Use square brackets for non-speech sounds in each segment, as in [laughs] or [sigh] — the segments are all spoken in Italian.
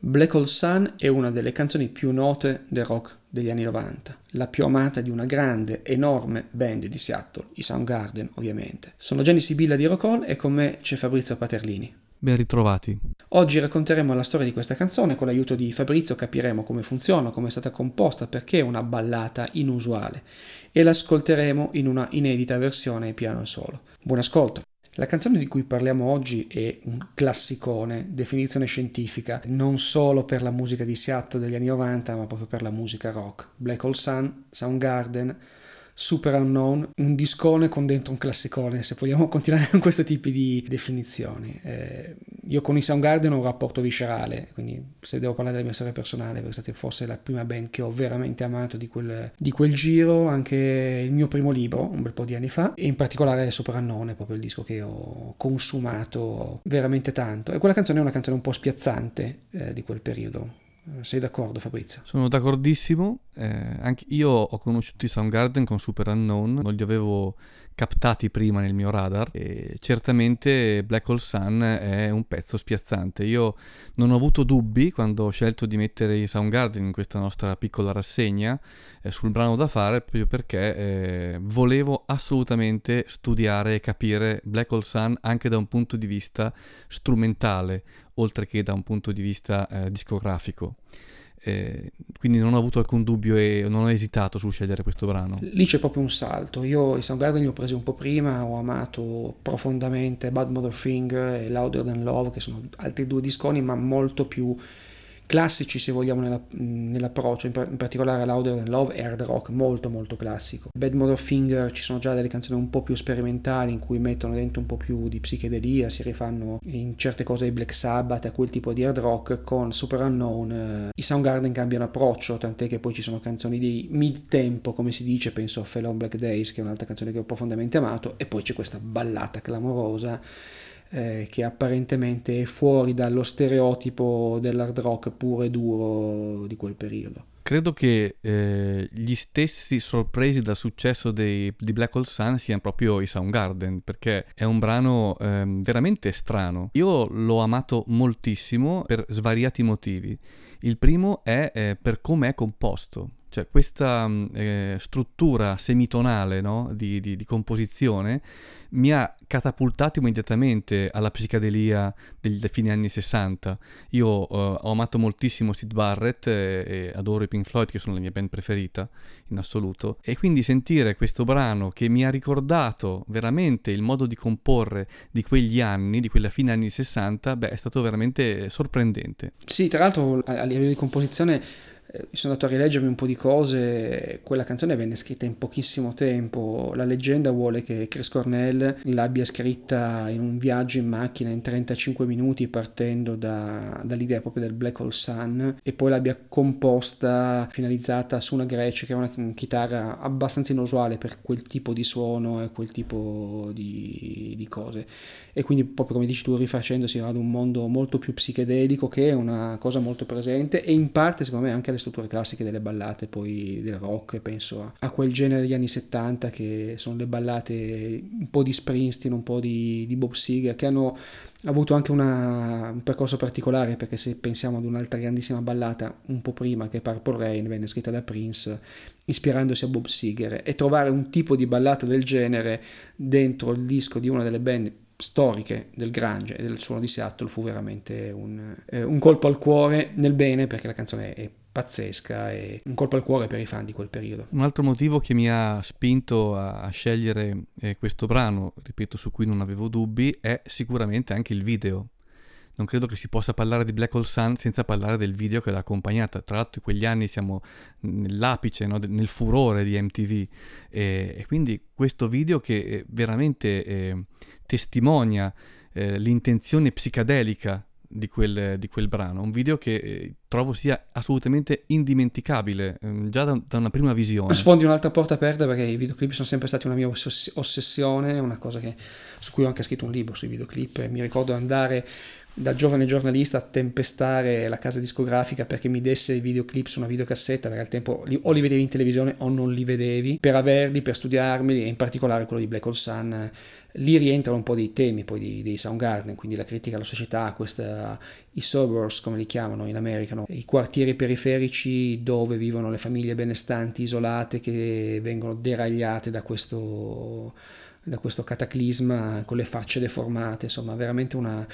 Black Hole Sun è una delle canzoni più note del rock degli anni 90, la più amata di una grande, enorme band di Seattle, i Soundgarden ovviamente. Sono Gianni Sibilla di Rock Hall e con me c'è Fabrizio Paterlini. Ben ritrovati. Oggi racconteremo la storia di questa canzone, con l'aiuto di Fabrizio capiremo come funziona, come è stata composta, perché è una ballata inusuale e l'ascolteremo in una inedita versione piano solo. Buon ascolto! La canzone di cui parliamo oggi è un classicone, definizione scientifica, non solo per la musica di Seattle degli anni 90, ma proprio per la musica rock. Black Hole Sun, Soundgarden, Super Unknown, un discone con dentro un classicone, se vogliamo [laughs] continuare con questo tipo di definizioni. Eh, io con i Soundgarden ho un rapporto viscerale, quindi se devo parlare della mia storia personale, perché è forse la prima band che ho veramente amato di quel, di quel giro, anche il mio primo libro, un bel po' di anni fa, e in particolare Super Unknown, è proprio il disco che ho consumato veramente tanto. E quella canzone è una canzone un po' spiazzante eh, di quel periodo sei d'accordo Fabrizio? Sono d'accordissimo, eh, anche io ho conosciuto i Soundgarden con Super Unknown, non li avevo captati prima nel mio radar e certamente Black Hole Sun è un pezzo spiazzante. Io non ho avuto dubbi quando ho scelto di mettere i Soundgarden in questa nostra piccola rassegna eh, sul brano da fare proprio perché eh, volevo assolutamente studiare e capire Black Hole Sun anche da un punto di vista strumentale oltre che da un punto di vista eh, discografico. Quindi non ho avuto alcun dubbio e non ho esitato sul scegliere questo brano. Lì c'è proprio un salto. Io i Soundgarden li ho presi un po' prima, ho amato profondamente Bad Mother Finger e Louder Than Love, che sono altri due disconi, ma molto più classici se vogliamo nella, nell'approccio, in, in, particolare Louder Than Love e hard rock molto molto classico. Bad Mother Finger ci sono già delle canzoni un po' più sperimentali in cui mettono dentro un po' più di psichedelia, si rifanno in certe cose ai Black Sabbath, a quel tipo di hard rock con Super Unknown. Eh, I Soundgarden cambiano approccio, tant'è che poi ci sono canzoni di mid tempo, come si dice, penso a Fellow Black Days che è un'altra canzone che ho profondamente amato e poi c'è questa ballata clamorosa eh, che apparentemente è fuori dallo stereotipo dell'hard rock puro e duro di quel periodo. Credo che eh, gli stessi sorpresi dal successo dei, di Black Hole Sun siano proprio i Soundgarden, perché è un brano eh, veramente strano. Io l'ho amato moltissimo per svariati motivi. Il primo è eh, per come è composto, cioè questa mm, eh, struttura semitonale no? di, di, di, composizione mi ha catapultato immediatamente alla psicadelia degli fine anni 60. Io eh, ho amato moltissimo Sid Barrett e, e, adoro i Pink Floyd che sono la mia band preferita in assoluto e quindi sentire questo brano che mi ha ricordato veramente il modo di comporre di quegli anni, di quella fine anni 60, beh è stato veramente sorprendente. Sì, tra l'altro a, livello di composizione sono andato a rileggermi un po' di cose, quella canzone venne scritta in pochissimo tempo, la leggenda vuole che Chris Cornell l'abbia scritta in un viaggio in macchina in 35 minuti partendo da, dall'idea proprio del Black Hole Sun e poi l'abbia composta, finalizzata su una Gretsch che è una chitarra abbastanza inusuale per quel tipo di suono e quel tipo di, di cose. E quindi proprio come dici tu rifacendosi ad un mondo molto più psichedelico che è una cosa molto presente e in parte secondo me anche le strutture classiche delle ballate poi del rock penso a, a quel genere degli anni 70 che sono le ballate un po' di Springsteen un po' di, di Bob Seger che hanno avuto anche una, un percorso particolare perché se pensiamo ad un'altra grandissima ballata un po' prima che Purple Rain venne scritta da Prince ispirandosi a Bob Seger e trovare un tipo di ballata del genere dentro il disco di una delle band storiche del Grange e del suono di Seattle fu veramente un, eh, un, colpo al cuore nel bene perché la canzone è pazzesca e un colpo al cuore per i fan di quel periodo. Un altro motivo che mi ha spinto a, a scegliere eh, questo brano, ripeto, su cui non avevo dubbi, è sicuramente anche il video. Non credo che si possa parlare di Black Hole Sun senza parlare del video che l'ha accompagnata. Tra l'altro in quegli anni siamo nell'apice, no? nel furore di MTV e, e, quindi questo video che eh, veramente eh, testimonia eh, l'intenzione psicadelica di quel, di quel, brano, un video che eh, trovo sia assolutamente indimenticabile, eh, già da, da, una prima visione. Sfondi un'altra porta aperta perché i videoclip sono sempre stati una mia ossessione, una cosa che, su cui ho anche scritto un libro sui videoclip, mi ricordo andare da giovane giornalista a tempestare la casa discografica perché mi desse i videoclip su una videocassetta, perché al tempo o li vedevi in televisione o non li vedevi, per averli, per studiarmeli, e in particolare quello di Black Hole Sun. Lì rientrano un po' dei temi poi di, di Soundgarden, quindi la critica alla società, questa, i suburbs come li chiamano in America, no? i quartieri periferici dove vivono le famiglie benestanti, isolate, che vengono deragliate da questo, da questo cataclisma con le facce deformate, insomma veramente una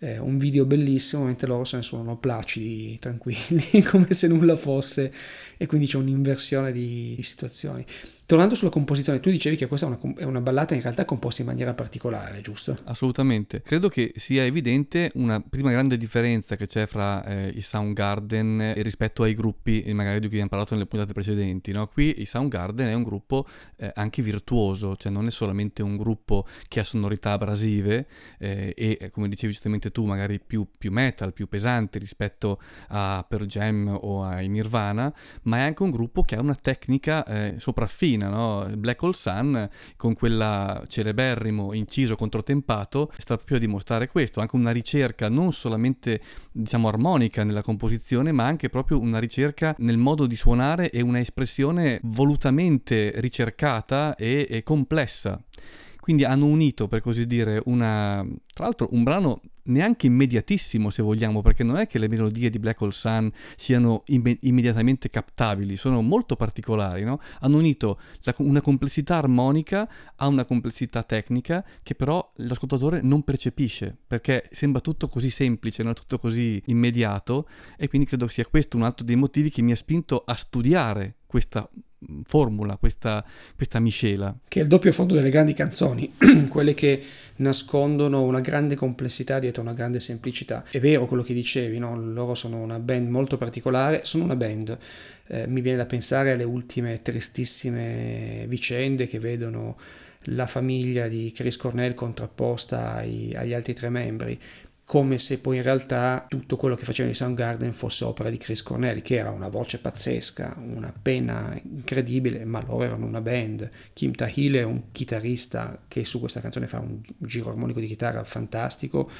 eh, un video bellissimo mentre loro se ne suonano placidi, tranquilli, [laughs] come se nulla fosse e quindi c'è un'inversione di, di situazioni. Tornando sulla composizione, tu dicevi che questa è una, è una, ballata in realtà composta in maniera particolare, giusto? Assolutamente. Credo che sia evidente una prima grande differenza che c'è fra eh, i Soundgarden rispetto ai gruppi, magari di cui abbiamo parlato nelle puntate precedenti. No? Qui i Soundgarden è un gruppo eh, anche virtuoso, cioè non è solamente un gruppo che ha sonorità abrasive eh, e, come dicevi giustamente tu, magari più, più, metal, più pesante rispetto a Pearl Jam o ai Nirvana, ma è anche un gruppo che ha una tecnica eh, sopraffina Argentina, no? Black Hole Sun, con quella celeberrimo inciso controtempato, sta proprio a dimostrare questo, anche una ricerca non solamente diciamo armonica nella composizione, ma anche proprio una ricerca nel modo di suonare e una espressione volutamente ricercata e, e complessa. Quindi hanno unito, per così dire, una, tra l'altro un brano neanche immediatissimo se vogliamo, perché non è che le melodie di Black Hole Sun siano imme- immediatamente captabili, sono molto particolari, no? Hanno unito la, una complessità armonica a una complessità tecnica che però l'ascoltatore non percepisce, perché sembra tutto così semplice, no? tutto così immediato e quindi credo sia questo un altro dei motivi che mi ha spinto a studiare questa formula, questa, questa miscela. Che è il doppio fondo delle grandi canzoni, [clears throat] quelle che nascondono una grande complessità dietro una grande semplicità. È vero quello che dicevi, no? loro sono una band molto particolare, sono una band. Eh, mi viene da pensare alle ultime tristissime vicende che vedono la famiglia di Chris Cornell contrapposta ai, agli altri tre membri come se poi in realtà tutto quello che facevano i Soundgarden fosse opera di Chris Cornell, che era una voce pazzesca, una penna incredibile, ma loro erano una band. Kim Tahil è un chitarrista che su questa canzone fa un giro armonico di chitarra fantastico,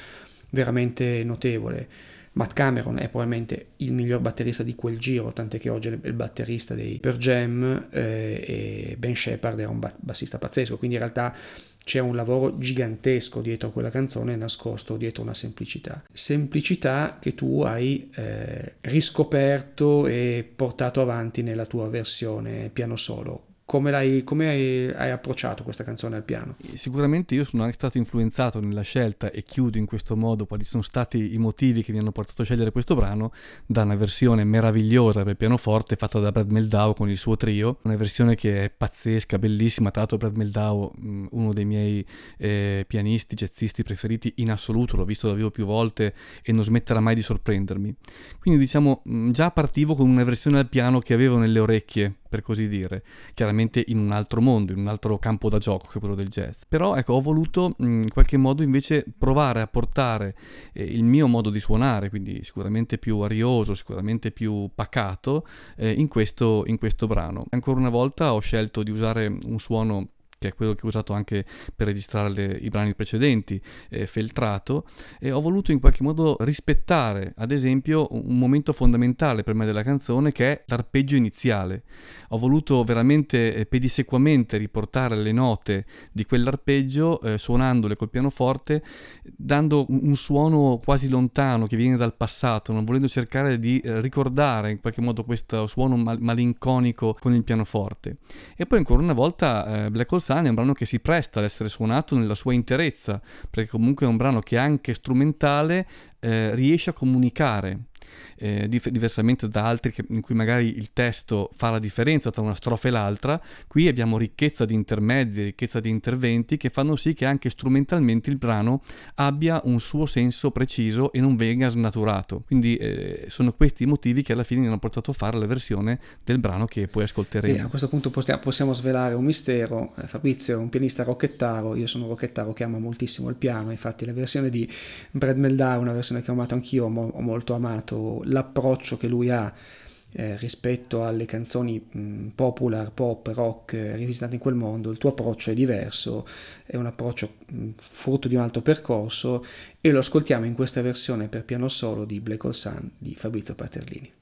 veramente notevole. Matt Cameron è probabilmente il miglior batterista di quel giro, tant'è che oggi è il batterista dei Per Jam eh, e Ben Shepard era un bassista pazzesco, quindi in realtà c'è un lavoro gigantesco dietro quella canzone nascosto dietro una semplicità. Semplicità che tu hai eh, riscoperto e portato avanti nella tua versione piano solo come, l'hai, come hai, hai, approcciato questa canzone al piano? Sicuramente io sono anche stato influenzato nella scelta e chiudo in questo modo quali sono stati i motivi che mi hanno portato a scegliere questo brano da una versione meravigliosa per pianoforte fatta da Brad Meldau con il suo trio, una versione che è pazzesca, bellissima, tra l'altro Brad Meldau uno dei miei eh, pianisti, jazzisti preferiti in assoluto, l'ho visto da vivo più volte e non smetterà mai di sorprendermi. Quindi diciamo già partivo con una versione al piano che avevo nelle orecchie per così dire, chiaramente in un altro mondo, in un altro campo da gioco che quello del jazz. Però ecco, ho voluto in qualche modo invece provare a portare eh, il mio modo di suonare, quindi sicuramente più arioso, sicuramente più pacato, eh, in, questo, in questo brano. Ancora una volta ho scelto di usare un suono che è quello che ho usato anche per registrare le, i brani precedenti, eh, Feltrato, e ho voluto in qualche modo rispettare, ad esempio, un momento fondamentale per me della canzone che è l'arpeggio iniziale. Ho voluto veramente eh, pedissequamente riportare le note di quell'arpeggio, eh, suonandole col pianoforte, dando un, suono quasi lontano che viene dal passato, non volendo cercare di eh, ricordare in qualche modo questo suono mal- malinconico con il pianoforte. E poi ancora una volta eh, Black Hole Sun è un brano che si presta ad essere suonato nella sua interezza, perché comunque è un brano che anche strumentale eh, riesce a comunicare eh, dif- diversamente da altri che, in cui magari il testo fa la differenza tra una strofa e l'altra, qui abbiamo ricchezza di intermezzi, ricchezza di interventi che fanno sì che anche strumentalmente il brano abbia un suo senso preciso e non venga snaturato. Quindi eh, sono questi i motivi che alla fine mi hanno portato a fare la versione del brano che poi ascolteremo. Sì, a questo punto possiamo, possiamo svelare un mistero. Eh, Fabrizio è un pianista rocchettaro, io sono un rocchettaro che ama moltissimo il piano, infatti la versione di Brad Meldau, una versione che ho amato anch'io, ho molto amato l'approccio che lui ha eh, rispetto alle canzoni mh, popular, pop, rock eh, rivisitate in quel mondo, il tuo approccio è diverso, è un approccio mh, frutto di un altro percorso e lo ascoltiamo in questa versione per piano solo di Black Hole Sun di Fabrizio Paterlini.